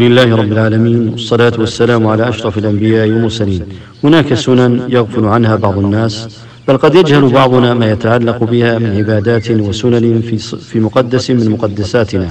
لله رب العالمين والصلاة والسلام على أشرف الأنبياء والمرسلين. هناك سنن يغفل عنها بعض الناس بل قد يجهل بعضنا ما يتعلق بها من عبادات وسنن في في مقدس من مقدساتنا.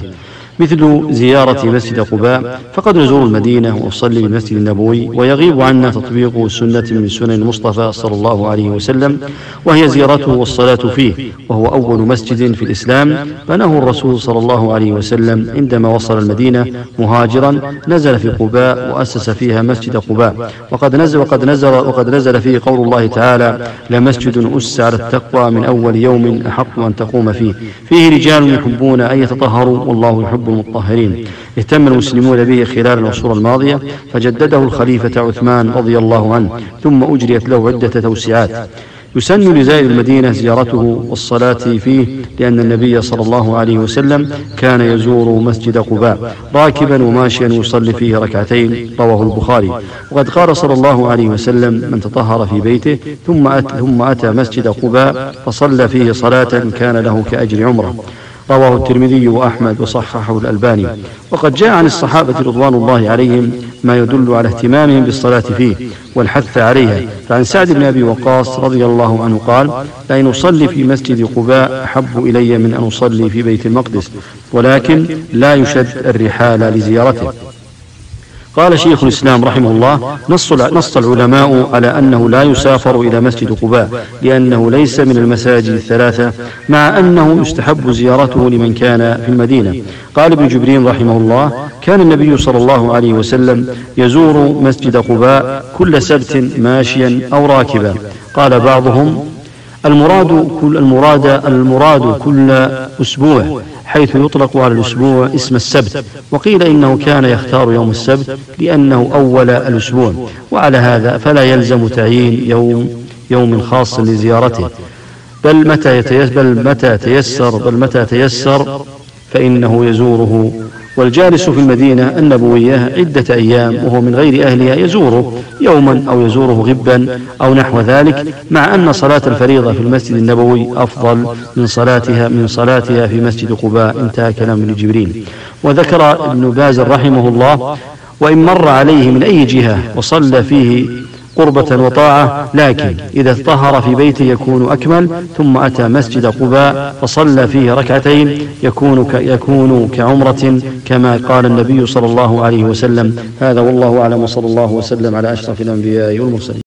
مثل زيارة مسجد قباء فقد نزور المدينة ونصلي بالمسجد النبوي ويغيب عنا تطبيق سنة من سنن المصطفى صلى الله عليه وسلم وهي زيارته والصلاة فيه وهو أول مسجد في الإسلام. بناه الرسول صلى الله عليه وسلم عندما وصل المدينة مهاجرا نزل في قباء وأسس فيها مسجد قباء. وقد نزل وقد نزل وقد نزل فيه قول الله تعالى لمسجد أس على التقوى من أول يوم أحق أن تقوم فيه فيه رجال يحبون أن يتطهروا والله يحب يحب المطهرين. اهتم المسلمون به خلال العصور الماضية فجدده الخليفة عثمان رضي الله عنه ثم أجريت له عدة توسعات يسن لزائر المدينة زيارته والصلاة فيه لأن النبي صلى الله عليه وسلم كان يزور مسجد قباء راكبا وماشيا يصلي فيه ركعتين رواه البخاري. وقد قال صلى الله عليه وسلم من تطهر في بيته ثم أتى, ثم أتى مسجد قباء فصلى فيه صلاة كان له كأجر عمرة. رواه الترمذي وأحمد وصححه الألباني. وقد جاء عن الصحابة رضوان الله عليهم ما يدل على اهتمامهم بالصلاة فيه والحث عليها. فعن سعد بن أبي وقاص رضي الله عنه قال لأن أصلي في مسجد قباء أحب إلي من أن أصلي في بيت المقدس ولكن لا يشد الرحال لزيارته. قال شيخ الإسلام رحمه الله نص, نص العلماء على أنه لا يسافر إلى مسجد قباء لأنه ليس من المساجد الثلاثة مع أنه يستحب زيارته لمن كان في المدينة. قال ابن جبرين رحمه الله كان النبي صلى الله عليه وسلم يزور مسجد قباء كل سبت ماشيا أو راكبا. قال بعضهم المراد كل المراد المراد كل أسبوع. حيث يطلق على الأسبوع اسم السبت. وقيل إنه كان يختار يوم السبت لأنه أول الأسبوع. وعلى هذا فلا يلزم تعيين يوم يوم خاص لزيارته. بل متى يتيسر بل متى تيسر بل متى تيسر فإنه يزوره والجالس في المدينة النبوية عدة أيام وهو من غير أهلها يزوره يوما أو يزوره غبا أو نحو ذلك مع أن صلاة الفريضة في المسجد النبوي أفضل من صلاتها من صلاتها في مسجد قباء انتهى كلام ابن جبريل. وذكر ابن باز رحمه الله وإن مر عليه من أي جهة وصلى فيه قربة وطاعة لكن إذا طهر في بيته يكون أكمل ثم أتى مسجد قباء فصلى فيه ركعتين يكون يكون كعمرة كما قال النبي صلى الله عليه وسلم. هذا والله أعلم وصلى الله وسلم على أشرف الأنبياء والمرسلين.